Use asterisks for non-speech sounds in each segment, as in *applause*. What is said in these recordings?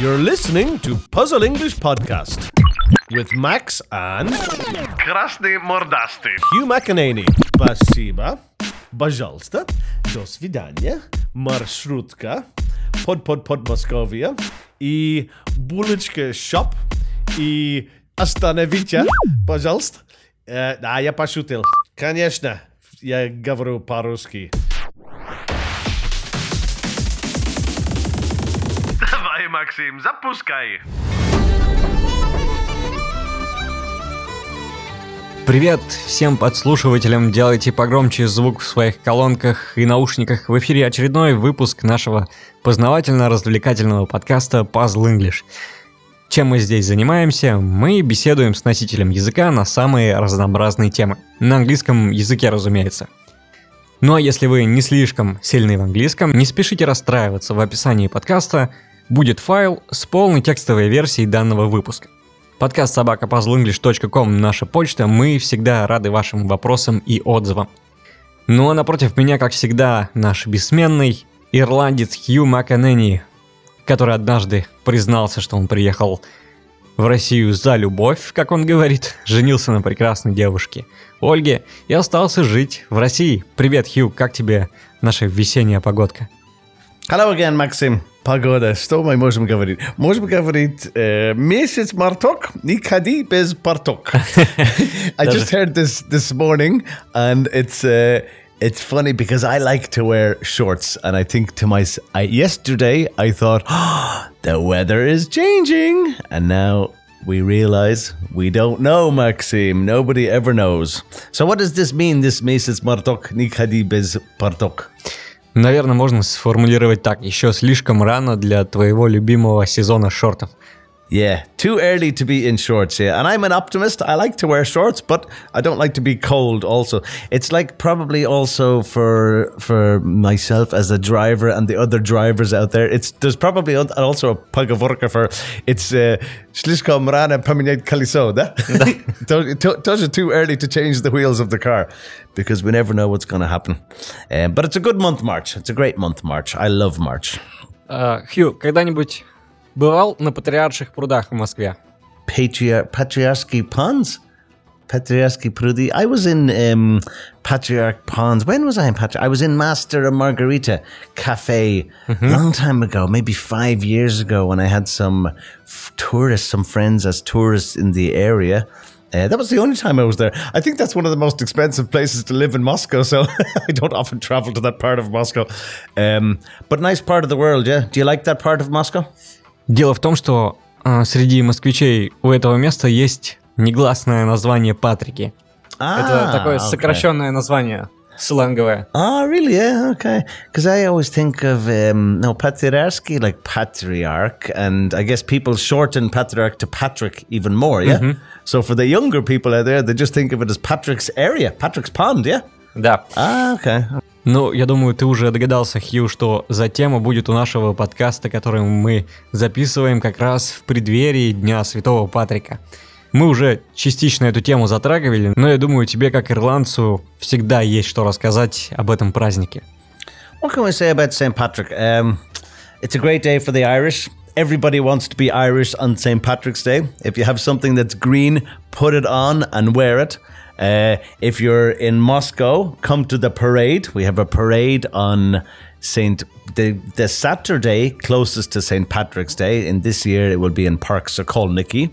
You're listening to Puzzle English Podcast with Max and Красный мордастый. Hugh McEnany. Спасибо. Пожалуйста. До свидания. Маршрутка. Под-под-под Московия. И булочка шоп. И остановите, пожалуйста. Э, да, я пошутил. Конечно, я говорю по-русски. Максим, запускай. Привет всем подслушивателям, делайте погромче звук в своих колонках и наушниках. В эфире очередной выпуск нашего познавательно-развлекательного подкаста Puzzle English. Чем мы здесь занимаемся? Мы беседуем с носителем языка на самые разнообразные темы. На английском языке, разумеется. Ну а если вы не слишком сильны в английском, не спешите расстраиваться. В описании подкаста будет файл с полной текстовой версией данного выпуска. Подкаст собака наша почта, мы всегда рады вашим вопросам и отзывам. Ну а напротив меня, как всегда, наш бессменный ирландец Хью Маккенни, который однажды признался, что он приехал в Россию за любовь, как он говорит, женился на прекрасной девушке Ольге и остался жить в России. Привет, Хью, как тебе наша весенняя погодка? Hello again, Maxim. Pagoda, što my možemo govoriti? Možemo govoriti uh, mjesec martok, nikadi bez partok. *laughs* I just heard this this morning and it's uh, it's funny because I like to wear shorts, and I think to myself, yesterday I thought, oh, *gasps* the weather is changing, and now we realize we don't know, Maxim. Nobody ever knows. So, what does this mean? This means Martok Nikadi Bez Partok. Наверное, можно сформулировать так. Еще слишком рано для твоего любимого сезона шортов. Yeah, too early to be in shorts, yeah. And I'm an optimist. I like to wear shorts, but I don't like to be cold also. It's like probably also for for myself as a driver and the other drivers out there. It's there's probably also a pagavorka for it's uh слишком рано поменять колесо, да? Тоже too early to change the wheels of the car because we never know what's going to happen. Um, but it's a good month, March. It's a great month, March. I love March. Uh, Хью, когда-нибудь Бывал на Патриарших прудах в Москве. Patriar- Patriarchy Ponds? Patriarchy Prudi. I was in um, Patriarch Ponds. When was I in Patriarch? I was in Master and Margarita Cafe Mm-hmm. long time ago, maybe five years ago, when I had some f- tourists, some friends as tourists in the area. Uh, that was the only time I was there. I think that's one of the most expensive places to live in Moscow, so *laughs* I don't often travel to that part of Moscow. Um, but nice part of the world, yeah. Do you like that part of Moscow? Дело в том, что а, среди москвичей у этого места есть негласное название Патрики. Это Ah, такое okay. сокращенное название, сленговое. Oh, really? Yeah, okay. Because I always think of um, no patriarchy like patriarch, and I guess people shorten patriarch to Patrick even more. Yeah. So for the younger people out there, they just think of it as Patrick's area, Patrick's pond. Yeah. Да. Ah, okay. Ну, я думаю, ты уже догадался, Хью, что за тема будет у нашего подкаста, который мы записываем как раз в преддверии Дня Святого Патрика. Мы уже частично эту тему затрагивали, но я думаю, тебе, как ирландцу, всегда есть что рассказать об этом празднике. What can we say about St. Patrick? Um, it's a great day for the Irish. Everybody wants to be Irish on St. Patrick's Day. If you have something that's green, put it on and wear it. Uh, if you're in Moscow, come to the parade. We have a parade on St. The, the Saturday closest to St. Patrick's Day. In this year, it will be in Park Sokolniki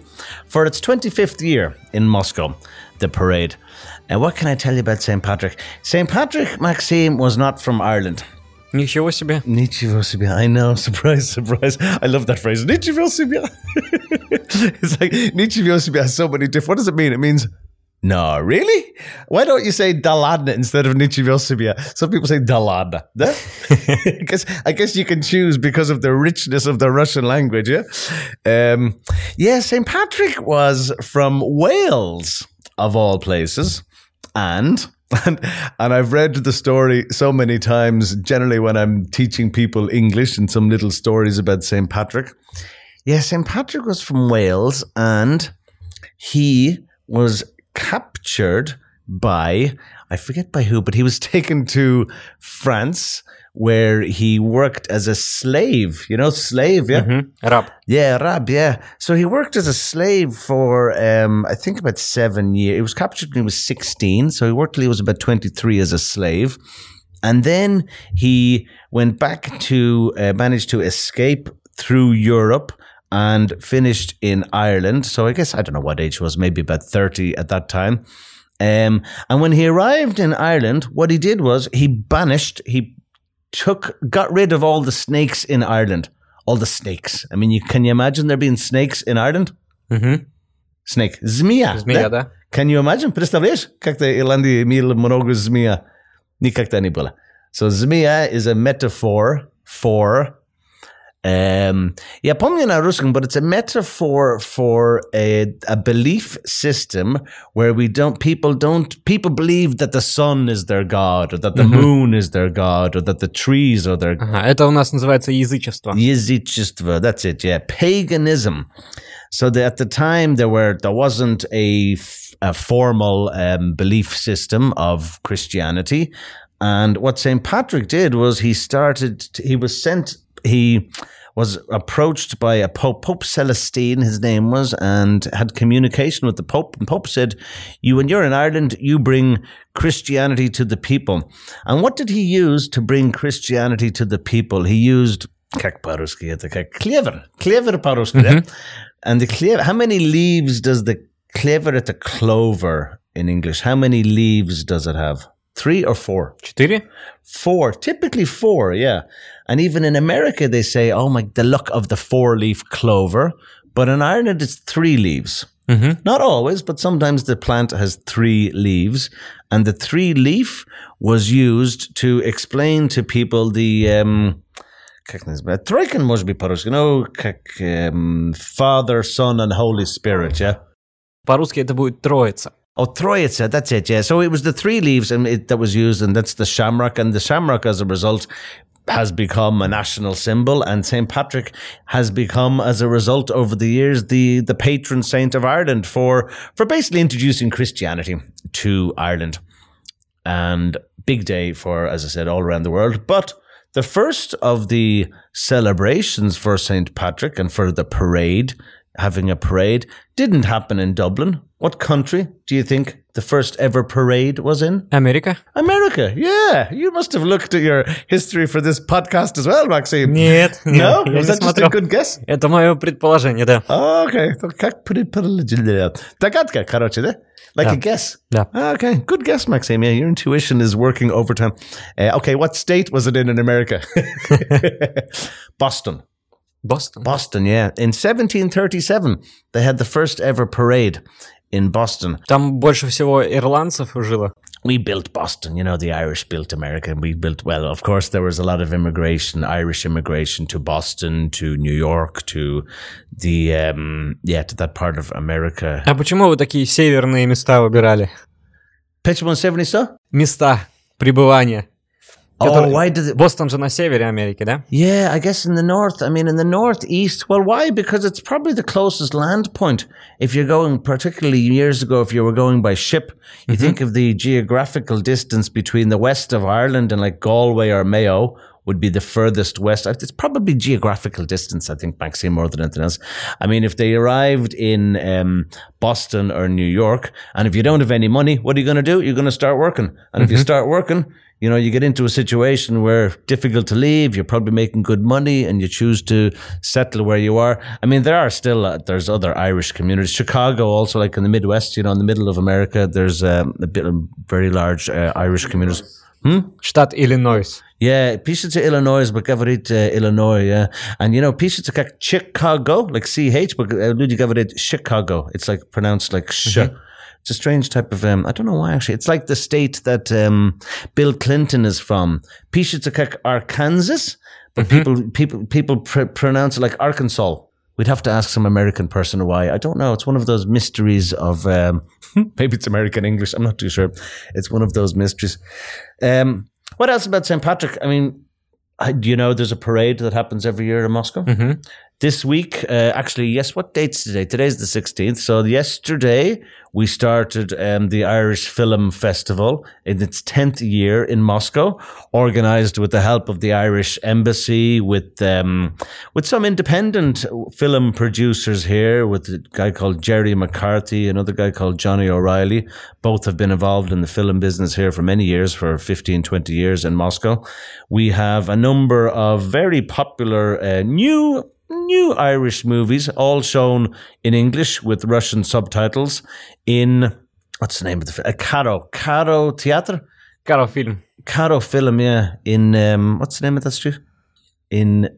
for its 25th year in Moscow, the parade. And what can I tell you about St. Patrick? St. Patrick, Maxime, was not from Ireland. Ничего себе. Ничего себе. I know. *laughs* Surprise, surprise. I love that phrase. Ничего себе. *laughs* it's like Ничего себе has so many different. What does it mean? It means no, really? Why don't you say Daladna instead of "nichiviosubia"? Some people say Daladna. because I, guess, I guess you can choose because of the richness of the Russian language, yeah? Um, yeah, St. Patrick was from Wales, of all places. And *laughs* and, and I've read the story so many times, generally when I'm teaching people English and some little stories about St. Patrick. Yeah, St. Patrick was from Wales and he was captured by I forget by who, but he was *laughs* taken to France where he worked as a slave. You know, slave, yeah, mm-hmm. Arab. yeah, Arab, yeah. So he worked as a slave for um, I think about seven years. He was captured when he was sixteen, so he worked till he was about twenty-three as a slave. And then he went back to uh, managed to escape through Europe and finished in Ireland. So I guess, I don't know what age he was, maybe about 30 at that time. Um, and when he arrived in Ireland, what he did was he banished, he took, got rid of all the snakes in Ireland. All the snakes. I mean, you can you imagine there being snakes in Ireland? Мгм. Snake. Змея. Змея, да? да. Can you imagine? Представляешь, как-то Ирландии имела много змея? Никогда не было. So змея is a metaphor for um, я помню на русском, but it's a metaphor for a, a belief system where we don't, people don't, people believe that the sun is their god, or that the moon is their god, or that the trees are their Ага, это у нас называется язычество. Язычество, that's it, yeah. Paganism. So that at the time there were there wasn't a, f- a formal um, belief system of Christianity, and what Saint Patrick did was he started. He was sent. He was approached by a pope, Pope Celestine, his name was, and had communication with the Pope. And Pope said, "You, when you're in Ireland, you bring Christianity to the people." And what did he use to bring Christianity to the people? He used как по-русски это как клевер, клевер по-русски, да? And the clever, how many leaves does the clever at the clover in English? How many leaves does it have? Three or four? Четыре? Four, typically four, yeah. And even in America, they say, oh my, the look of the four leaf clover. But in Ireland, it's three leaves. Мгм. Not always, but sometimes the plant has three leaves. And the three leaf was used to explain to people the. Um, как называется? Тройка может быть по-русски, ну, как um, Father, Son, and Holy Spirit, yeah? По-русски это будет троица. Oh, Troitsa, that's it, yeah. So it was the three leaves and it, that was used, and that's the shamrock. And the shamrock, as a result, has become a national symbol. And St. Patrick has become, as a result, over the years, the, the patron saint of Ireland for, for basically introducing Christianity to Ireland. And big day for, as I said, all around the world. But the first of the celebrations for St. Patrick and for the parade, having a parade, didn't happen in Dublin. What country do you think the first ever parade was in? Америка? America. Yeah. You must have looked at your history for this podcast as well, Maxime. Нет, *laughs* No? *laughs* я Was не that just a смотрел. good guess? Это мое предположение, да. Oh, okay. So Как предположили? Догадка, короче, да? Like Да. a guess. Да. Ah, Okay, good guess, Maxime. Yeah, your intuition is working overtime. Uh, okay, what state was it in in America? *laughs* Boston. Бостон. Boston, yeah. In 1737, they had the first ever parade in Boston. Там больше всего ирландцев жило. We built Boston, you know, the Irish built America, and we built, well, of course, there was a lot of immigration, Irish immigration to Boston, to New York, to the, um, yeah, to that part of America. А почему вы такие северные места выбирали? Pitchman 70 so? Места пребывания. Oh, Который- why did it? Бостон же на севере Америки, да? Yeah, I guess in the north. I mean, in the northeast. Well, why? Because it's probably the closest land point. If you're going, particularly years ago, if you were going by ship, you think of the geographical distance between the west of Ireland and like Galway or Mayo would be the furthest west. It's probably geographical distance, I think, Maxime, more than anything else. I mean, if they arrived in um, Boston or New York, and if you don't have any money, what are you going to do? You're going to start working. And if you start working, you know, you get into a situation where difficult to leave, you're probably making good money and you choose to settle where you are. I mean, there are still, uh, there's other Irish communities. Chicago also, like in the Midwest, you know, in the middle of America, there's um, a bit, of very large uh, Irish communities. Hmm? Stadt Illinois. Yeah, pieces to Illinois, but gaverit uh, Illinois, yeah. And you know, pieces to Chicago, like CH, but uh, Ludi it Chicago. It's like pronounced like sh. Mm-hmm. It's a strange type of. Um, I don't know why actually. It's like the state that um, Bill Clinton is from. Peshitsikak are Kansas, but mm-hmm. people people people pr- pronounce it like Arkansas. We'd have to ask some American person why. I don't know. It's one of those mysteries of um, *laughs* maybe it's American English. I'm not too sure. It's one of those mysteries. Um, what else about St. Patrick? I mean, you know, there's a parade that happens every year in Moscow. Mm-hmm this week, uh, actually, yes, what date's today? Today's the 16th. So yesterday we started um, the Irish Film Festival in its 10th year in Moscow, organized with the help of the Irish Embassy, with um, with some independent film producers here, with a guy called Jerry McCarthy, another guy called Johnny O'Reilly. Both have been involved in the film business here for many years, for 15, 20 years in Moscow. We have a number of very popular uh, new new Irish movies, all shown in English with Russian subtitles in what's the name of the film? Uh, Karo Karo Theater. Karo Film. Karo Film, yeah. In um, what's the name of that street? In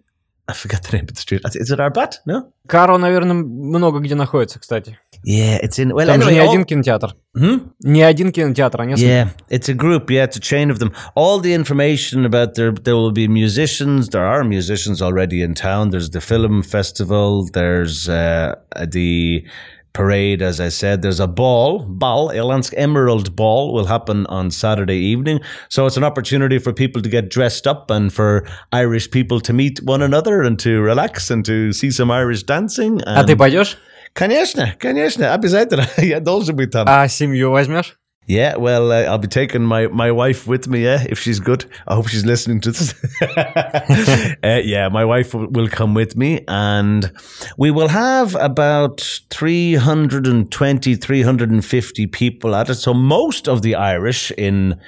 I forget the name of the street. Is it Arbat? No. Каро, наверное, много где находится, кстати. Yeah, it's in. Well, Там же anyway, не all- один кинотеатр. Hmm? Не один кинотеатр, а несколько. Yeah, it's a group. Yeah, it's a chain of them. All the information about there, there will be musicians. There are musicians already in town. There's the film festival. There's uh, the parade, as I said. There's a ball, ball, Elansk Emerald Ball will happen on Saturday evening. So it's an opportunity for people to get dressed up and for Irish people to meet one another and to relax and to see some Irish dancing. А And ты пойдешь? Конечно, конечно, обязательно. Я должен быть там. А семью возьмешь? Yeah, well, uh, I'll be taking my, my wife with me, yeah, if she's good. I hope she's listening to this. *laughs* uh, yeah, my wife will, will come with me, and we will have about 320, 350 people at it. So most of the Irish in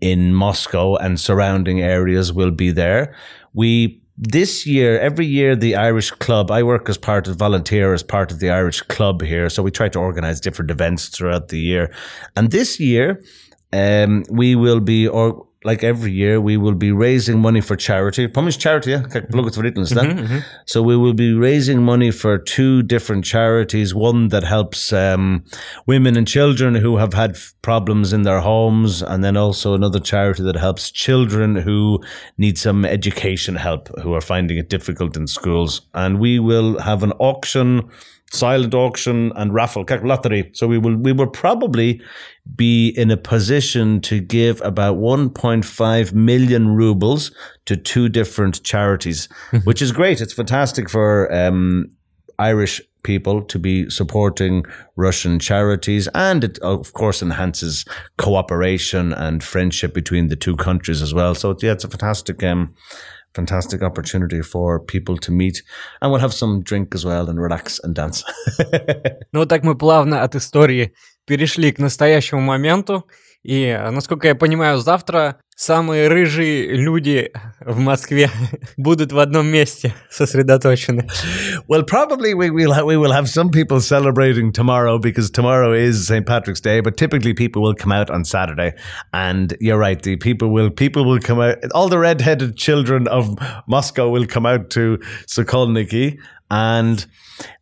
in Moscow and surrounding areas will be there. We this year, every year, the Irish Club. I work as part of volunteer as part of the Irish Club here, so we try to organise different events throughout the year. And this year, um, we will be, or like every year, we will be raising money for charity. Promise charity, yeah? Plug voor dit, understand? So we will be raising money for two different charities. One that helps um, women and children who have had f- problems in their homes, and then also another charity that helps children who need some education help, who are finding it difficult in schools. And we will have an auction, silent auction, and raffle, lottery. So we will we will probably be in a position to give about 1.5 million rubles to two different charities, *laughs* which is great. It's fantastic for um, Irish people to be supporting Russian charities, and it of course enhances cooperation and friendship between the two countries as well. So yeah, it's a fantastic. Um, Fantastic opportunity for people to meet, and we'll have some drink as well and relax and dance. *laughs* Ну вот так мы плавно от истории перешли к настоящему моменту. И, э, насколько я понимаю, завтра самые рыжие люди в Москве будут в одном месте сосредоточены. Well, probably we will ha- we will have some people celebrating tomorrow because tomorrow is St. Patrick's Day. But typically, people will come out on Saturday, and you're right. The people will people will come out. All the red-headed children of Moscow will come out to Sokolniki, and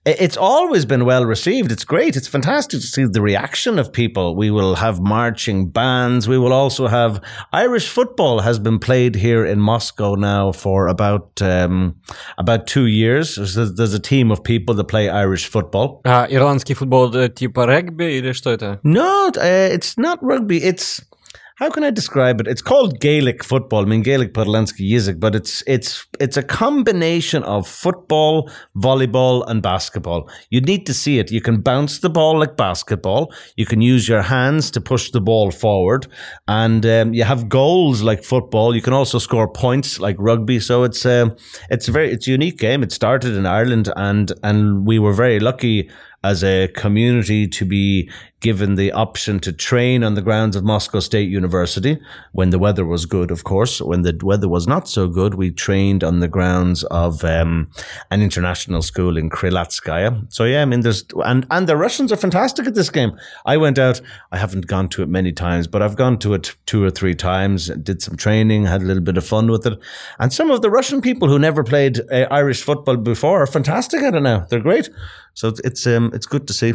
i- it's always been well received. It's great. It's fantastic to see the reaction of people. We will have marching bands. We will also have Irish football has been played here in Moscow now for about um, about two years. There's, there's a team of people that play Irish football. А ирландский футбол это типа регби или что это? No, uh, it's not rugby. It's how can I describe it? It's called Gaelic football. I mean Gaelic Podlansky Yizik, but it's it's it's a combination of football, volleyball, and basketball. You need to see it. You can bounce the ball like basketball. You can use your hands to push the ball forward, and um, you have goals like football. You can also score points like rugby. So it's a it's a very it's a unique game. It started in Ireland, and and we were very lucky as a community to be given the option to train on the grounds of Moscow State University when the weather was good, of course. When the weather was not so good, we trained on the grounds of um, an international school in Krylatskaya. So yeah, I mean, there's and and the Russians are fantastic at this game. I went out. I haven't gone to it many times, but I've gone to it two or three times. Did some training, had a little bit of fun with it, and some of the Russian people who never played uh, Irish football before are fantastic at it now. They're great. So it's um, it's good to see.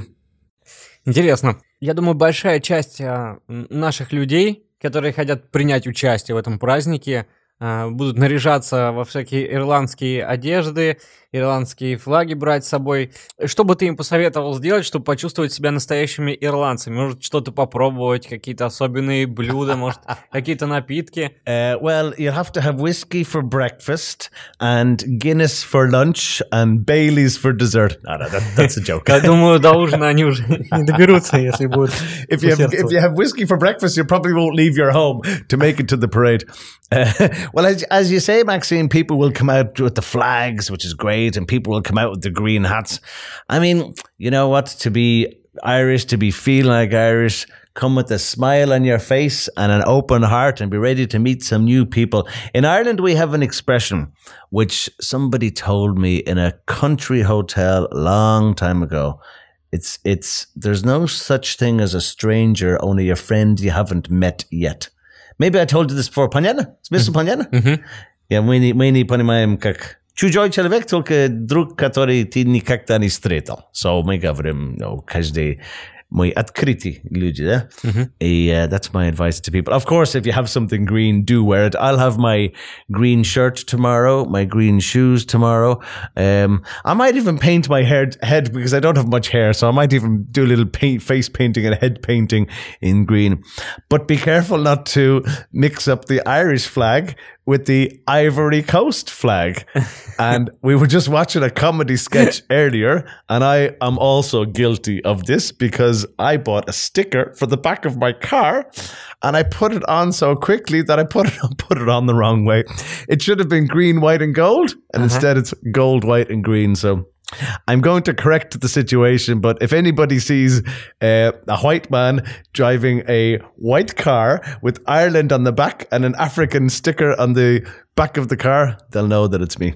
Интересно. Я думаю, большая часть а, наших людей, которые хотят принять участие в этом празднике, будут наряжаться во всякие ирландские одежды, ирландские флаги брать с собой. Что бы ты им посоветовал сделать, чтобы почувствовать себя настоящими ирландцами? Может, что-то попробовать, какие-то особенные блюда, может, *laughs* какие-то напитки? Uh, well, you have to have whiskey for breakfast and Guinness for lunch and Bailey's for dessert. No, no, that, that's a joke. *laughs* Я думаю, до ужина они уже *laughs* не доберутся, если будут if you have if усердствовать. you have whiskey for breakfast, you probably won't leave your home to make it to the parade. Well, as, as you say, Maxine, people will come out with the flags, which is great, and people will come out with the green hats. I mean, you know what? To be Irish, to be feeling like Irish, come with a smile on your face and an open heart, and be ready to meet some new people. In Ireland, we have an expression which somebody told me in a country hotel a long time ago. It's it's there's no such thing as a stranger, only a friend you haven't met yet. Maybe I told you this before. Понятно? Смысл понятно? Я мы не, мы не понимаем, как чужой человек, только друг, который ты никогда не встретил. So мы говорим, ну, каждый мы открытые люди, да? И uh, that's my advice to people. Of course, if you have something green, do wear it. I'll have my green shirt tomorrow, my green shoes tomorrow. Um, I might even paint my hair, head because I don't have much hair, so I might even do a little paint, face painting and head painting in green. But be careful not to mix up the Irish flag with the Ivory Coast flag. *laughs* and we were just watching a comedy sketch *laughs* earlier, and I am also guilty of this because I bought a sticker for the back of my car and I put it on so quickly that I put it on, *laughs* put it on the wrong way. It should have been green, white, and gold, and uh-huh. instead it's gold, white, and green. So I'm going to correct the situation, but if anybody sees uh, a white man driving a white car with Ireland on the back and an African sticker on the back of the car, they'll know that it's me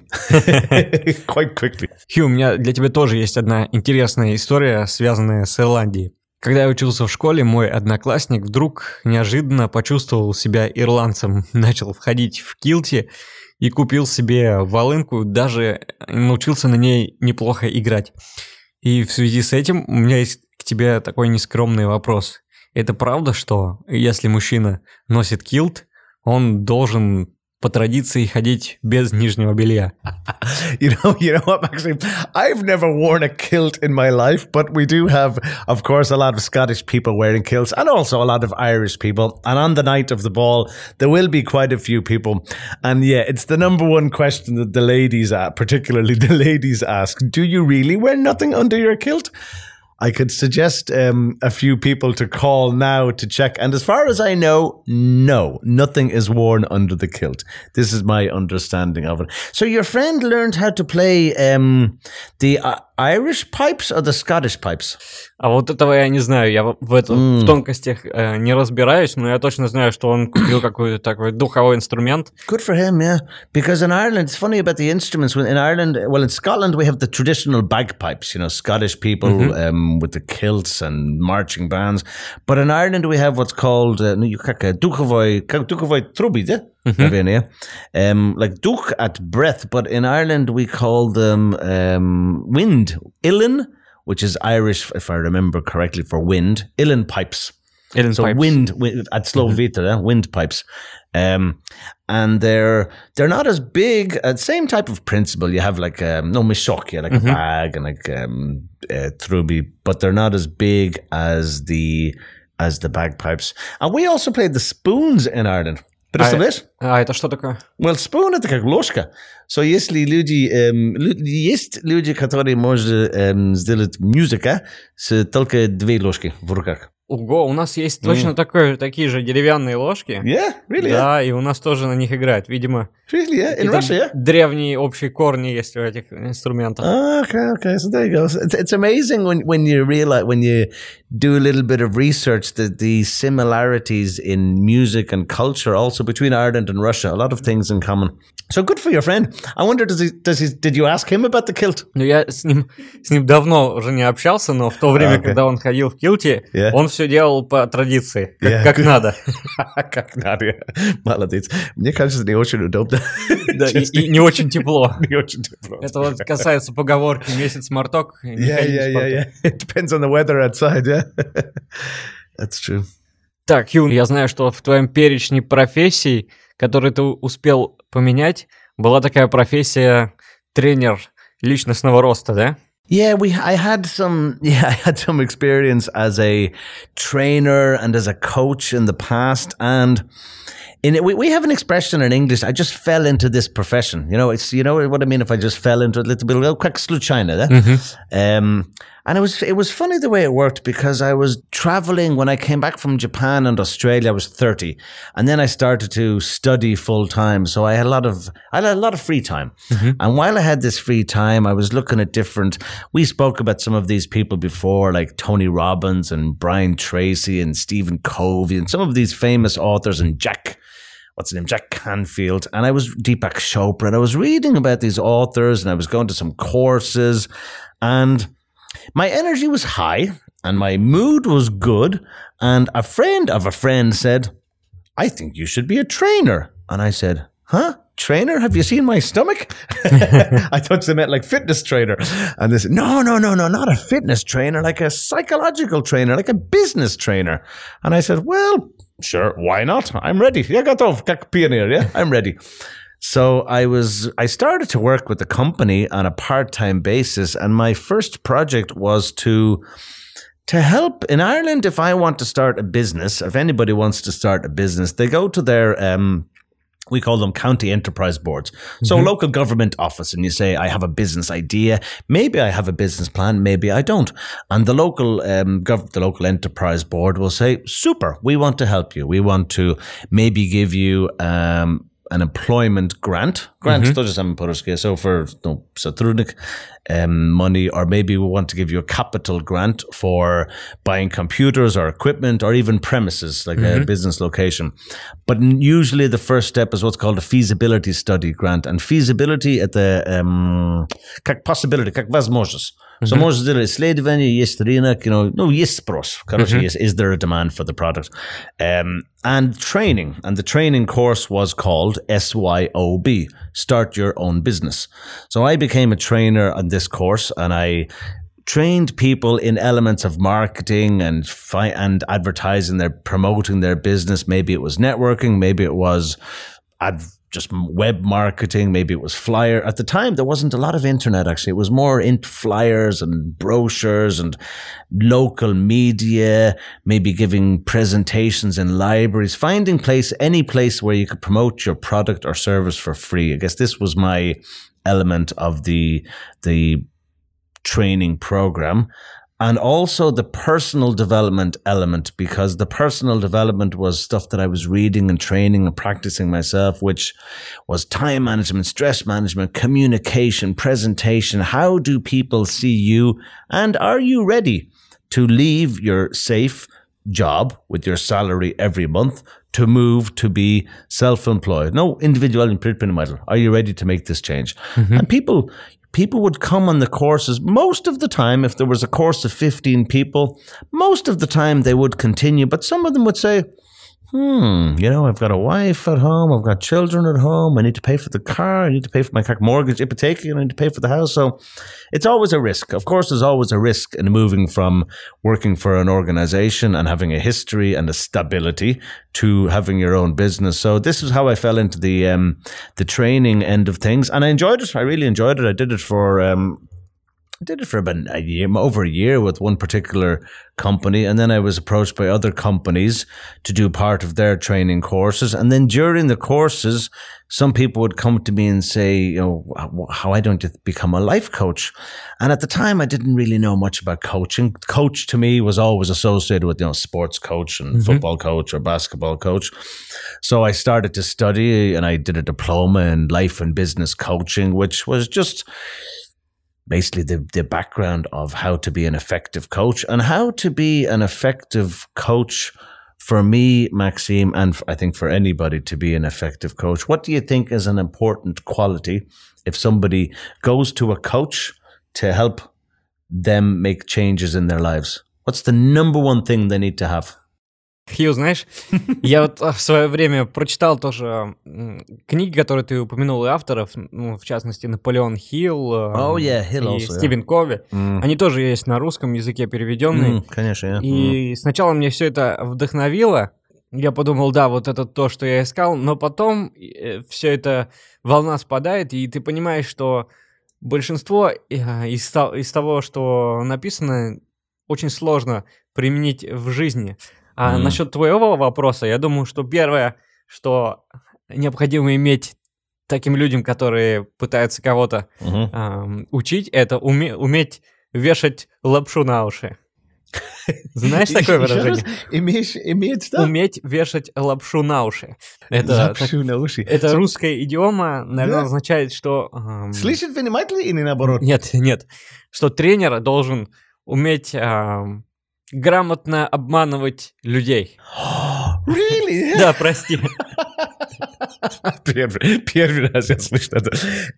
quite quickly. Хью, у меня для тебя тоже есть одна интересная история, связанная с Ирландией. Когда я учился в школе, мой одноклассник вдруг неожиданно почувствовал себя ирландцем, начал входить в килти и купил себе волынку, даже научился на ней неплохо играть. И в связи с этим у меня есть к тебе такой нескромный вопрос. Это правда, что если мужчина носит килт, он должен по традиции ходить без нижнего белья? *laughs* You know, you know what, Maxime? I've never worn a kilt in my life, but we do have, of course, a lot of Scottish people wearing kilts and also a lot of Irish people. And on the night of the ball, there will be quite a few people. And yeah, it's the number one question that the ladies, uh, particularly *laughs* the ladies, ask Do you really wear nothing under your kilt? I could suggest um, a few people to call now to check. And as far as I know, no, nothing is worn under the kilt. This is my understanding of it. So your friend learned how to play um, the uh, Irish pipes or the Scottish pipes? А вот этого я не знаю, я в, в этом, в М. тонкостях э, не разбираюсь, но я точно знаю, что он купил какой-то такой духовой инструмент. Good for him, yeah. Because in Ireland, it's funny about the instruments. When in Ireland, well, in Scotland, we have the traditional bagpipes. You know, Scottish people um, with the kilts and marching bands. But in Ireland, we have what's called uh, no, you kaka, duchavoy duchavoy truby, yeah? Mm-hmm. Um, like Duke at breath, but in Ireland we call them um, wind, illin, which is Irish, if I remember correctly, for wind, illin pipes. So pipes. wind, at slow mm-hmm. wind pipes. Um, and they're they're not as big. Uh, same type of principle. You have like um, no mishokya, like mm-hmm. a mhm. bag and like um, uh, truby, but they're not as big as the as the bagpipes. And we also played the spoons in Ireland. Представляешь? А это что такое? Spoon это как ложка. So, если люди, эм, лю- есть люди, которые могут эм, сделать музыка с только две ложки в руках. Ого, у нас есть точно такое, такие же деревянные ложки. Yeah, really? Yeah. Да, и у нас тоже на них играют. Видимо, Really? Yeah. In Russia, yeah. древние общие корни есть у этих инструментов. Okay, okay. So there you go. It's, it's amazing when, when you realize when you do a little bit of research that the similarities in music and culture also between Ireland and Russia, a lot of things in common. So good for your friend. I wonder does he does he did you ask him about the kilt? Ну, я с ним, с ним давно уже не общался, но в то время, Okay. когда он ходил в килте, Yeah. он все делал по традиции, как, Yeah, как надо. *laughs* как надо. Молодец. Мне кажется, не очень удобно. *laughs* Да, и, и не очень тепло. *laughs* Не очень тепло. Это вот касается поговорки «месяц марток». Yeah, yeah, yeah, порток». yeah. It depends on the weather outside, yeah. That's true. Так, Юн, я знаю, что в твоем перечне профессий, который ты успел поменять, была такая профессия тренер личностного роста, да? Yeah, we I had some *laughs* yeah, I had some experience as a trainer and as a coach in the past and in it, we, we have an expression in English. I just fell into this profession. You know, it's you know what I mean. If I just fell into a little bit, of quick China, eh? um, and it was it was funny the way it worked because I was traveling when I came back from Japan and Australia. I was thirty, and then I started to study full time. So I had a lot of I had a lot of free time, mm-hmm. and while I had this free time, I was looking at different. We spoke about some of these people before, like Tony Robbins and Brian Tracy and Stephen Covey, and some of these famous authors and Jack what's his name, Jack Canfield, and I was Deepak Chopra, and I was reading about these authors, and I was going to some courses, and my energy was high, and my mood was good, and a friend of a friend said, "I think you should be a trainer," and I said, "Huh." Trainer, have you seen my stomach? *laughs* I thought they meant like fitness trainer. And they said, no, no, no, no, not a fitness trainer, like a psychological trainer, like a business trainer. And I said, well, sure, why not? I'm ready. Yeah, got off, got pioneer. Yeah, I'm ready. So I was, I started to work with the company on a part-time basis, and my first project was to to help in Ireland. If I want to start a business, if anybody wants to start a business, they go to their um, we call them county enterprise boards. So local government office, and you say, I have a business idea. Maybe I have a business plan. Maybe I don't. And the local um, gov- the local enterprise board will say, super, we want to help you. We want to maybe give you um, employment grant. Grant, to just have po So for no, Satrunic um, money, or maybe we want to give you a capital grant for buying computers or equipment or even premises, like a business location. But n- usually the first step is what's called a feasibility study grant. And feasibility at the um, как possibility, как возможность. So mm-hmm. most the Slade venue, yes, the Reenach, you know, no, yes, pros. Correct, mm-hmm. yes, is there a demand for the product? Um, and training, and the training course was called SYOB, Start Your Own Business. So I became a trainer on this course, and I trained people in elements of marketing and fi- and advertising. They're promoting their business. Maybe it was networking. Maybe it was. Ad- just web marketing maybe it was flyer. At the time there wasn't a lot of internet actually. It was more in flyers and brochures and local media maybe giving presentations in libraries finding place any place where you could promote your product or service for free. I guess this was my element of the the training program and also the personal development element because the personal development was stuff that I was reading and training and practicing myself, which was time management, stress management, communication, presentation. How do people see you? And are you ready to leave your safe job with your salary every month to move to be self-employed? No individual entrepreneur. Are you ready to make this change? Mm-hmm. And people, people would come on the courses most of the time if there was a course of 15 people most of the time they would continue but some of them would say hmm you know i've got a wife at home i've got children at home i need to pay for the car i need to pay for my mortgage hypothec i need to pay for the house so it's always a risk. Of course there's always a risk in moving from working for an organization and having a history and a stability to having your own business. So this is how i fell into the um the training end of things and i enjoyed it. I really enjoyed it. I did it for um did it for about a year, over a year with one particular company. And then I was approached by other companies to do part of their training courses. And then during the courses, some people would come to me and say, you know, how I don't become a life coach? And at the time, I didn't really know much about coaching. Coach to me was always associated with, you know, sports coach and mm-hmm. football coach or basketball coach. So I started to study and I did a diploma in life and business coaching, which was just basically the, the background of how to be an effective coach and how to be an effective coach for me, Maxime, and I think for anybody to be an effective coach. What do you think is an important quality if somebody goes to a coach to help them make changes in their lives? What's the number one thing they need to have? Хью, знаешь, *laughs* я вот а, в свое время прочитал тоже книги, которые ты упомянул, и авторов, ну, в частности, Наполеон Хилл э, Oh, yeah, Hill и also, yeah. Стивен Кови. Mm. Они тоже есть на русском языке переведенные. Mm, конечно, yeah. И сначала мне все это вдохновило, Я подумал, да, вот это то, что я искал, но потом все это волна спадает, и ты понимаешь, что большинство э, из, из того, что написано, очень сложно применить в жизни. А Мгм. насчет твоего вопроса, я думаю, что первое, что необходимо иметь таким людям, которые пытаются кого-то Мгм. ам, учить, это уме- уметь вешать лапшу на уши. Знаешь такое выражение? Имеешь, имеет что? Уметь вешать лапшу на уши. Это, Лапшу на уши. это русская идиома, наверное, Да. означает, что... ам, Слышит внимательно или наоборот? Нет, нет. Что тренер должен уметь ам, грамотно обманывать людей. *gasps* Really? *laughs* Да, прости. *laughs* Первый, первый раз я слышу это.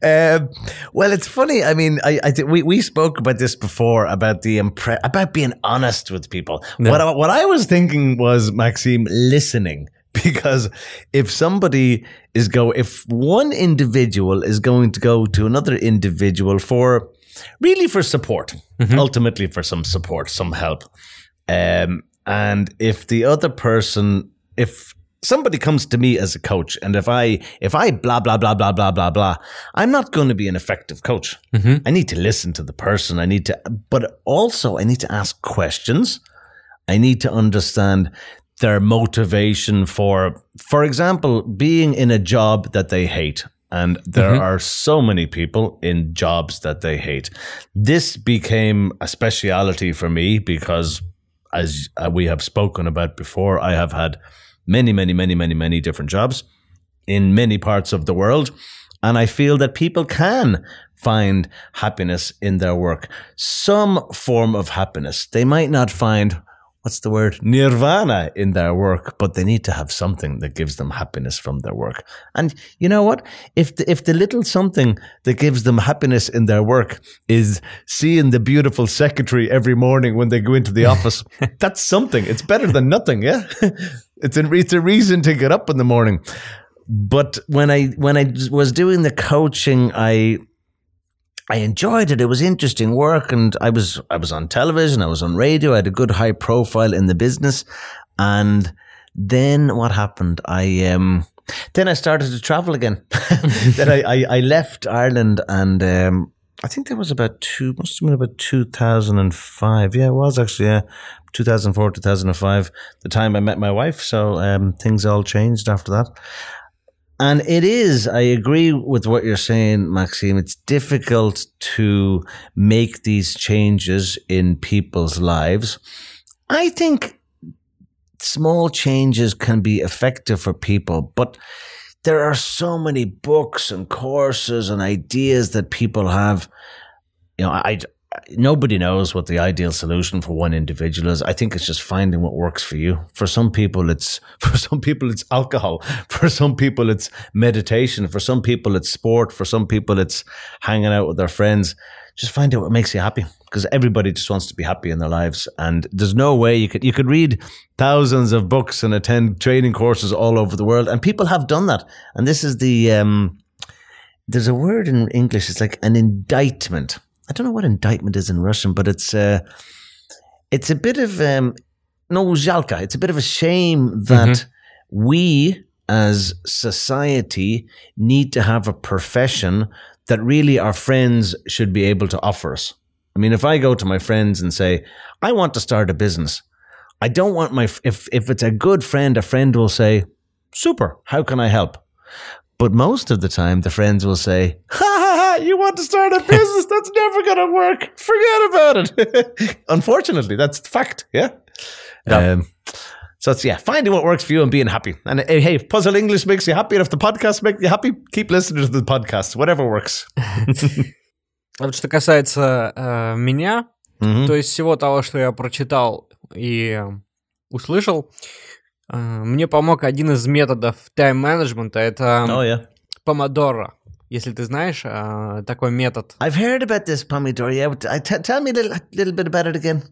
Um, well, it's funny. I mean, I, I think we, we spoke about this before about the impre- about being honest with people. Yeah. What I, what I was thinking was Maxime listening *laughs* because if somebody is go if one individual is going to go to another individual for really for support, ultimately for some support, some help, um, and if the other person, if somebody comes to me as a coach, and if I if I blah blah blah blah blah blah blah, I'm not going to be an effective coach. I need to listen to the person. I need to, but also I need to ask questions. I need to understand their motivation for, for example, being in a job that they hate. And there are so many people in jobs that they hate. This became a speciality for me because, as uh, we have spoken about before, I have had many, many, many, many, many different jobs in many parts of the world. And I feel that people can find happiness in their work, some form of happiness. They might not find, what's the word, nirvana in their work, but they need to have something that gives them happiness from their work. And you know what? If the, if the little something that gives them happiness in their work is seeing the beautiful secretary every morning when they go into the office, *laughs* that's something. It's better than nothing, yeah? *laughs* It's a, it's a reason to get up in the morning but when I when I was doing the coaching, I I enjoyed it. It was interesting work, and I was I was on television, I was on radio, I had a good high profile in the business, and then what happened? I um then I started to travel again. *laughs* then I, I I left Ireland, and um I think that was about two must have been about two thousand and five. Yeah, it was actually yeah. 2004, 2005, the time I met my wife. So um, things all changed after that. And it is, I agree with what you're saying, Maxime. It's difficult to make these changes in people's lives. I think small changes can be effective for people, but there are so many books and courses and ideas that people have. You know, I, nobody knows what the ideal solution for one individual is. I think it's just finding what works for you. For some people, it's *laughs* for some people it's alcohol. *laughs* For some people, it's meditation. For some people, it's sport. For some people, it's hanging out with their friends. Just find out what makes you happy, because everybody just wants to be happy in their lives. And there's no way you could you could read thousands of books and attend training courses all over the world, and people have done that. And this is the um, there's a word in English. It's like an indictment. I don't know what indictment is in Russian, but it's uh, it's a bit of um, no zhalka. It's a bit of a shame that we as society need to have a profession that really our friends should be able to offer us. I mean, if I go to my friends and say, I want to start a business, I don't want my, if, if it's a good friend, a friend will say, super, how can I help? But most of the time, the friends will say, ha ha, you want to start a business? That's never going to work. Forget about it. Unfortunately, that's fact. Yeah. Yeah. Um, so it's, yeah, finding what works for you and being happy. And uh, hey, if Puzzle English makes you happy and if the podcast makes you happy, keep listening to the podcast, whatever works. Вот что касается э, меня, Mhm. то есть всего того, что я прочитал и э, услышал, э, мне помог один из методов тайм-менеджмента, это Oh, yeah. помодоро. если ты знаешь э, такой метод. I've heard about this pomodoro. Yeah, uh, t- tell me a little, little bit about it again.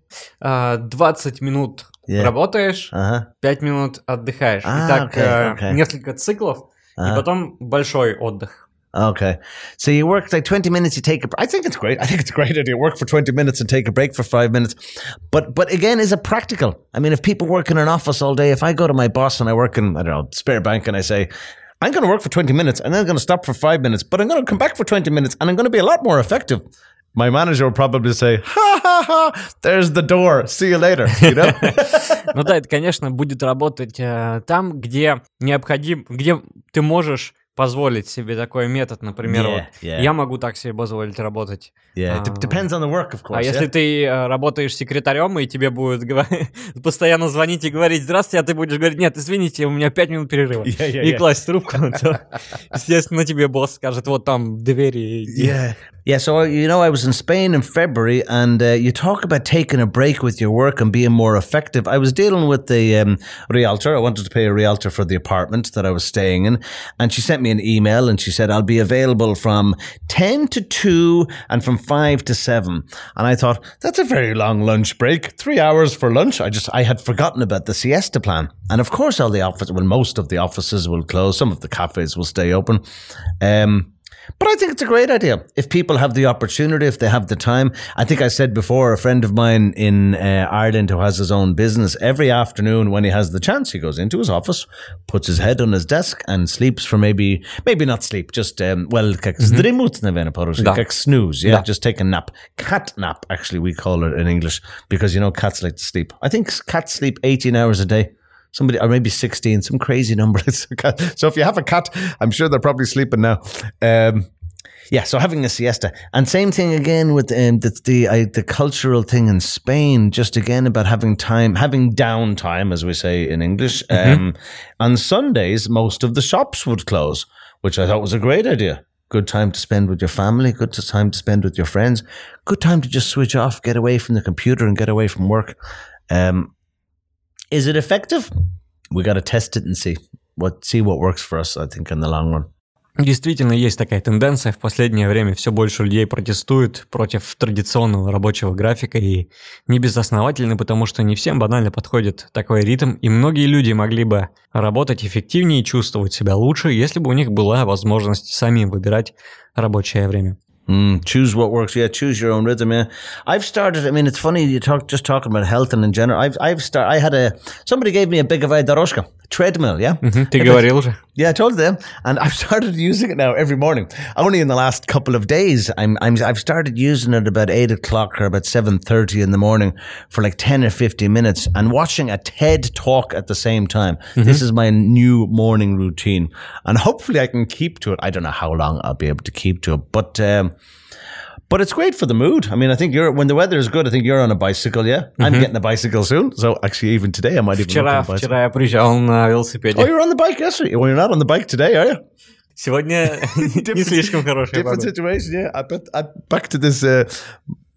Э, 20 минут yeah. работаешь, uh-huh. 5 минут отдыхаешь. Ah, Итак, okay, э, okay. несколько циклов, uh-huh. и потом большой отдых. Okay. So you work like 20 minutes, you take a break. I think it's great. I think it's a great idea. Work for 20 minutes and take a break for five minutes. But but again, is it practical? I mean, if people work in an office all day, if I go to my boss and I work in, I don't know, Sberbank and I say, I'm going to work for 20 minutes and then I'm going to stop for five minutes, but I'm going to come back for 20 minutes and I'm going to be a lot more effective. My manager will probably say, ha ha ha, there's the door. See you later. You know? *laughs* Ну да, это, конечно, будет работать э, там, где необходим, где ты можешь позволить себе такой метод, например, Yeah, вот yeah. я могу так себе позволить работать. yeah. It А, depends on the work, of course. А если yeah? ты э, работаешь секретарем, и тебе будут *laughs* постоянно звонить и говорить «Здравствуйте», а ты будешь говорить «Нет, извините, у меня 5 минут перерыва». Yeah, yeah, и yeah. класть трубку, *laughs* то, естественно, тебе босс скажет «Вот там двери». иди». Yeah. Yeah, so you know, I was in Spain in February, and uh, you talk about taking a break with your work and being more effective. I was dealing with the um, realtor. I wanted to pay a realtor for the apartment that I was staying in, and she sent me an email and she said, I'll be available from 10 to 2 and from 5 to 7. And I thought, that's a very long lunch break. Three hours for lunch. I just, I had forgotten about the siesta plan. And of course, all the offices, well, most of the offices will close. Some of the cafes will stay open. Um, but I think it's a great idea if people have the opportunity, if they have the time. I think I said before, a friend of mine in uh, Ireland who has his own business, every afternoon when he has the chance, he goes into his office, puts his head on his desk, and sleeps for maybe, maybe not sleep, just, um, well, kak zdrimuts na vena kak snooze, yeah, just take a nap. Cat nap, actually, we call it in English because, you know, cats like to sleep. I think cats sleep 18 hours a day. Somebody, or maybe 16, some crazy *laughs* number. It's a cat. So if you have a cat, I'm sure they're probably sleeping now. Um, yeah, so having a siesta, and same thing again with um, the the, I, the cultural thing in Spain. Just again about having time, having downtime, as we say in English. Um, on Sundays, most of the shops would close, which I thought was a great idea. Good time to spend with your family. Good time to spend with your friends. Good time to just switch off, get away from the computer, and get away from work. Um, is it effective? We got to test it and see what see what works for us. I think in the long run. Действительно, есть такая тенденция. В последнее время все больше людей протестуют против традиционного рабочего графика и не безосновательно, потому что не всем банально подходит такой ритм, и многие люди могли бы работать эффективнее и чувствовать себя лучше, если бы у них была возможность самим выбирать рабочее время. Mm, choose what works. Yeah, choose your own rhythm. Yeah, I've started. I mean, it's funny you talk just talking about health and in general. I've I've start. I had a somebody gave me a big doroshka treadmill. Yeah, Мгм, Ты говорил же. yeah, I told them, and I've started using it now every morning. Only in the last couple of days, I'm I'm I've started using it about eight o'clock or about seven thirty in the morning for like ten or fifteen minutes, and watching a TED talk at the same time. This is my new morning routine, and hopefully I can keep to it. I don't know how long I'll be able to keep to it, but. Um, but it's great for the mood. I mean, I think you're when the weather is good. I think you're on a bicycle. Yeah, I'm getting a bicycle soon. So actually, even today, I might even. look Вчера, at a bicycle. вчера я приезжал на Oh, велосипеде. you're on the bike yesterday. Well, you're not on the bike today, are you? Сегодня *laughs* *laughs* не слишком хорошая Different погода. situation, yeah. I bet, I, back to this. Uh,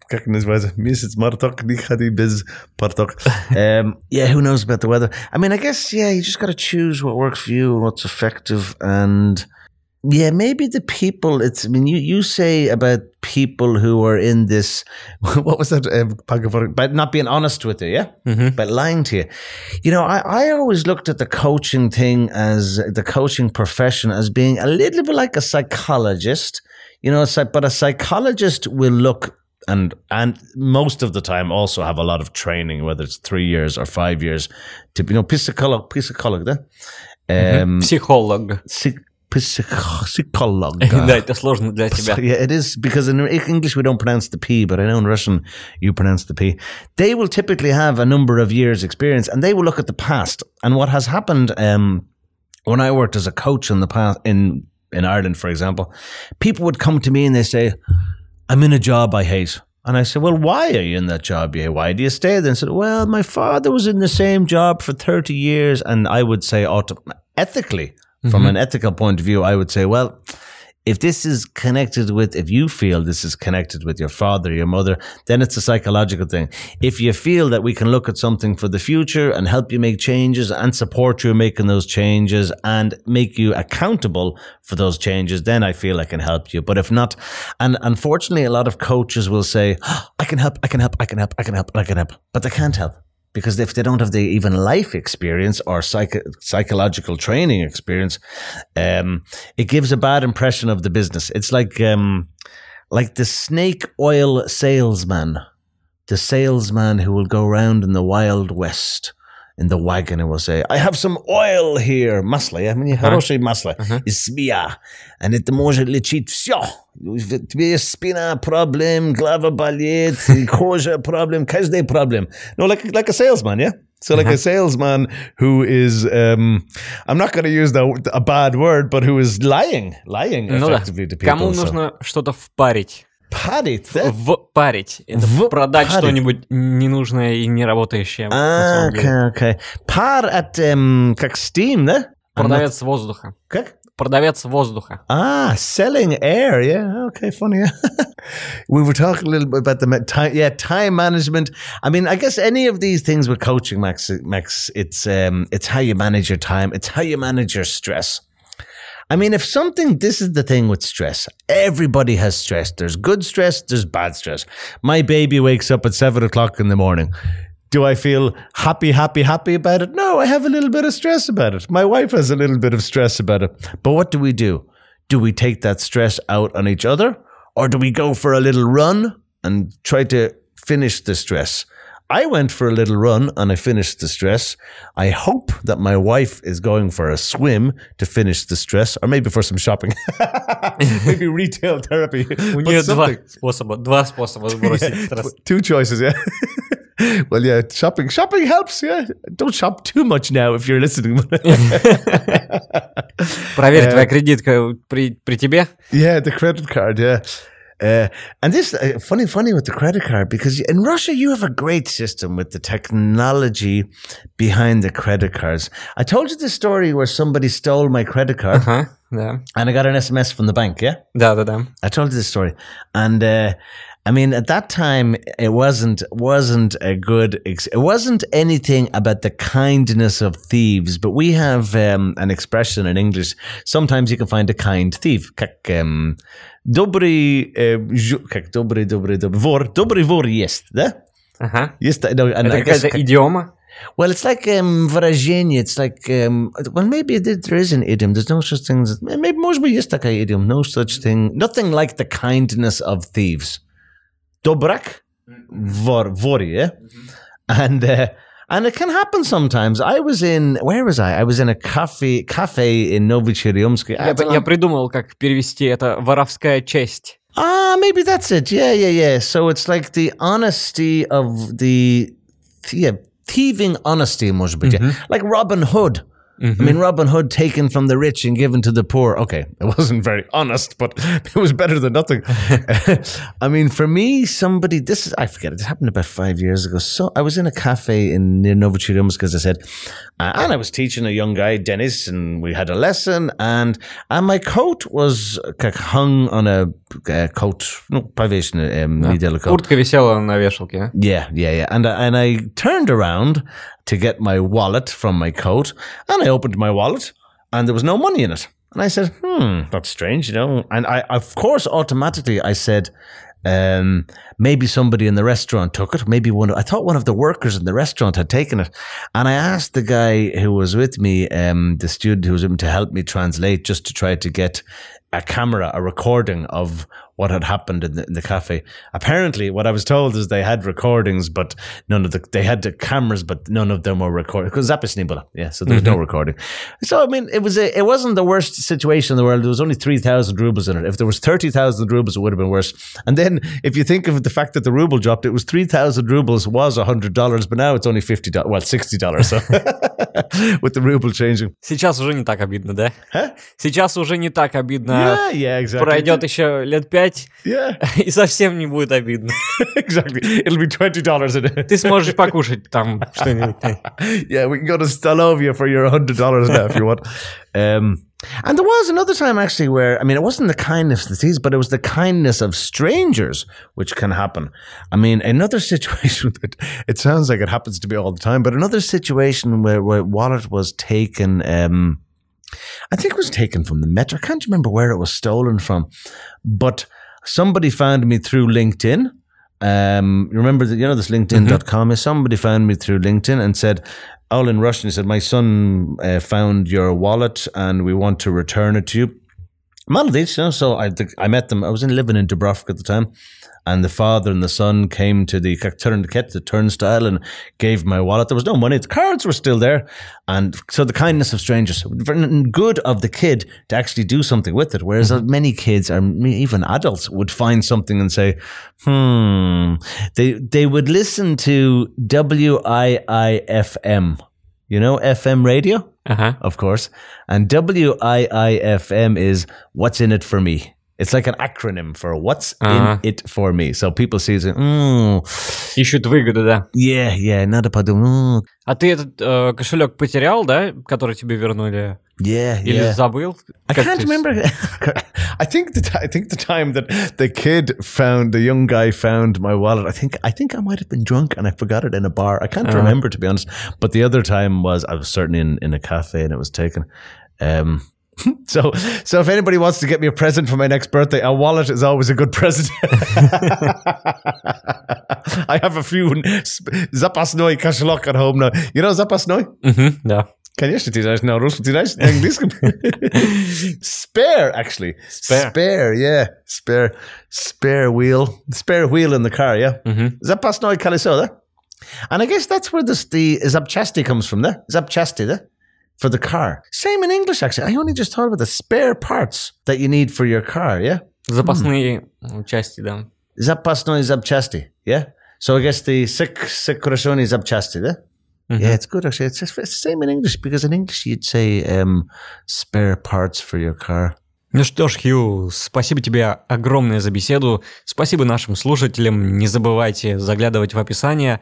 как называется? Месяц марток, не ходи без парток. Um, *laughs* yeah, who knows about the weather? I mean, I guess, yeah, you just got to choose what works for you and what's effective. And yeah, maybe the people. It's. I mean, you you say about people who are in this. *laughs* What was that? Uh, but not being honest with you, yeah, mm-hmm. but lying to you. You know, I I always looked at the coaching thing as the coaching profession as being a little bit like a psychologist. You know, like, but a psychologist will look and and most of the time also have a lot of training, whether it's three years or five years, to you know, psycholog, psycholog, mm-hmm. um, psycholog. Psych- psych- psycholog. Да, это сложно для тебя. Yeah, it is because in English we don't pronounce the P, but I know in Russian you pronounce the P. They will typically have a number of years' experience, and they will look at the past and what has happened. Um, when I worked as a coach in the past in in Ireland, for example, people would come to me and they say, "I'm in a job I hate." And I said, Well, why are you in that job? Yeah, why do you stay there? And said, Well, my father was in the same job for 30 years. And I would say, auto- ethically, from mm-hmm. an ethical point of view, I would say, Well, if this is connected with, if you feel this is connected with your father, your mother, then it's a psychological thing. If you feel that we can look at something for the future and help you make changes and support you in making those changes and make you accountable for those changes, then I feel I can help you. But if not, and unfortunately, a lot of coaches will say, "Oh, I can help, I can help, I can help, I can help, I can help, but they can't help. Because if they don't have the even life experience or psych- psychological training experience, um, it gives a bad impression of the business. It's like um, like the snake oil salesman, the salesman who will go around in the wild west in the wagon and will say, "I have some oil here, masla. I mean, хорошее масло из смея, and it может лечить все. Тебе спина проблем, глава болит, кожа проблем, каждый проблем. No, like like a salesman, yeah. So like a salesman who is, um, I'm not going to use the, a bad word, but who is lying, lying Ну да. effectively to people. Кому So- нужно что-то впарить? Парить, да? Впарить. Это В- продать парить. что-нибудь ненужное и неработающее. на А, okay, okay. Пар от, эм, как steam, да? Продавец воздуха. Как? Продавец воздуха. Ah, selling air. Yeah. Okay. Funny. yeah. we were talking a little bit about the time. Yeah, time management. I mean, I guess any of these things with coaching, Max. Max, it's um, it's how you manage your time. It's how you manage your stress. I mean, if something, this is the thing with stress. Everybody has stress. There's good stress. There's bad stress. My baby wakes up at seven o'clock in the morning. Do I feel happy, happy, happy about it? No, I have a little bit of stress about it. My wife has a little bit of stress about it. But what do we do? Do we take that stress out on each other? Or do we go for a little run and try to finish the stress? I went for a little run and I finished the stress. I hope that my wife is going for a swim to finish the stress, or maybe for some shopping. *laughs* maybe *laughs* retail therapy. *laughs* У But нее два something. способа, два способа сбросить Yeah, стресс. Two choices, yeah. well, yeah, shopping. Shopping helps, yeah. Don't shop too much now if you're listening. Проверь, Э, твоя кредитка при, при тебе? yeah, the credit card, yeah. Uh, and this uh, funny, funny with the credit card because in Russia you have a great system with the technology behind the credit cards. I told you the story where somebody stole my credit card. Uh-huh. Yeah. And I got an SMS from the bank. Yeah. Yeah. Yeah. I told you this story, and uh, I mean, at that time, it wasn't wasn't a good. Ex- it wasn't anything about the kindness of thieves, but we have um, an expression in English. Sometimes you can find a kind thief. Um, добрый, э, жу- как добрый, добрый, добрый вор, добрый вор есть, да? Ага. Есть, no, and Это I guess- какая-то идиома? well, it's like um, выражение. It's like um, well, maybe there there is an idiom. There's no such thing. As, maybe может быть есть такая idiom. No such thing. Nothing like the kindness of thieves. Добрак, вор, вор, yeah? And uh, and it can happen sometimes. I was in where was I? I was in a cafe cafe in Novichiriyomsky. Я, я придумал, как перевести это «воровская честь». Ah, maybe that's it. Yeah, yeah, yeah. So it's like the honesty of the yeah, thieving honesty, может быть. yeah. Like Robin Hood. Mm-hmm. I mean, Robin Hood taken from the rich and given to the poor. Okay, it wasn't very honest, but *laughs* it was better than nothing. *laughs* *laughs* I mean, for me, somebody, this is, I forget, it happened about five years ago. So I was in a cafe in near Novichiromsk, as I said, uh, and I was teaching a young guy, Dennis, and we had a lesson, and and my coat was как hung on a uh, coat, no, повешено, um, неделю coat. Куртка висела на вешалке. а? Yeah, yeah, yeah. And I, and I turned around to get my wallet from my coat, and I opened my wallet, and there was no money in it. And I said, "Hmm, that's strange, you know." And I, of course, automatically I said, um, "Maybe somebody in the restaurant took it. Maybe one. I thought one of the workers in the restaurant had taken it." And I asked the guy who was with me, um, the student who was with me, to help me translate, just to try to get a camera, a recording of what had happened in the, in the cafe. Apparently, what I was told is they had recordings, but none of the they had the cameras, but none of them were recorded because Zapisnibula. Yeah, so there was no recording. So I mean, it was a, it wasn't the worst situation in the world. There was only three thousand rubles in it. If there was thirty thousand rubles, it would have been worse. And then if you think of the fact that the ruble dropped, it was three thousand rubles was hundred dollars, but now it's only fifty dollars. Well, sixty dollars. So *laughs* with the ruble changing. Сейчас уже не так обидно, да? Huh? Сейчас уже не так обидно. Yeah, yeah, exactly. Пройдет еще лет пять, Yeah, *laughs* и совсем не будет обидно. *laughs* exactly. It'll be twenty dollars a day. Ты сможешь покушать там что-нибудь. *laughs* yeah, we can go to Stalovia for your hundred dollars now if you want. Um, and there was another time actually where I mean it wasn't the kindness of these, but it was the kindness of strangers which can happen. I mean another situation. It, it sounds like it happens to be all the time, but another situation where where wallet was taken. Um, I think it was taken from the Met. I can't remember where it was stolen from, but somebody found me through LinkedIn Um, remember that you know this LinkedIn.com? Is somebody found me through LinkedIn and said, all in Russian. He said, "My son uh, found your wallet, and we want to return it to you." Maldives, you know. So I I met them. I was in living in Dubrovnik at the time, and the father and the son came to the turn the turnstile and gave my wallet. There was no money; the cards were still there, and so the kindness of strangers, good of the kid to actually do something with it. Whereas mm-hmm. many kids, or even adults, would find something and say, "Hmm." They they would listen to W I I F M, you know, FM radio, uh-huh. of course, and W I I F M is what's in it for me. It's like an acronym for what's Uh-huh. in it for me. So people see it, and, mm, Ищут выгоду, да. yeah, yeah, надо подумать, mm, А ты этот э, кошелек потерял, да, который тебе вернули? yeah, Или yeah. забыл? I Как can't ты- remember. *laughs* I think the ti- I think the time that the kid found the young guy found my wallet. I think I think I might have been drunk and I forgot it in a bar. I can't Uh-huh. remember to be honest. But the other time was I was certainly in, in a cafe and it was taken. Um, *laughs* so, so if anybody wants to get me a present for my next birthday, a wallet is always a good present. *laughs* I have a few zapasnoj kaszlok at home now. You know zapasnoy. Mm-hmm, yeah. Can you do that? Russian do? English. *laughs* spare, actually. Spare. spare. yeah. Spare. Spare wheel. Spare wheel in the car, yeah. Mm-hmm. Kalisoda. And I guess that's where this, the zapchasti comes from there. Zapchasti there. For the car. Same in English, actually. I only just thought about the spare parts that you need for your car, yeah? Запасные м, части, да. Запасной запчасти, yeah? So I guess the секрешенный запчасти, да? Мгм. Yeah, it's good actually. It's, it's the same in English because in English you'd say um, spare parts for your car. Ну что ж, Хью, спасибо тебе огромное за беседу. Спасибо нашим слушателям. Не забывайте заглядывать в описание.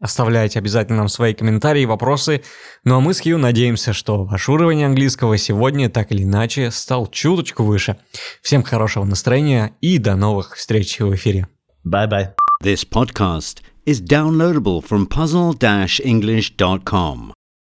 Оставляйте обязательно нам свои комментарии, вопросы. Ну а мы с Хью надеемся, что ваш уровень английского сегодня так или иначе стал чуточку выше. Всем хорошего настроения и до новых встреч в эфире. Bye bye. This podcast is downloadable from puzzle-english.com.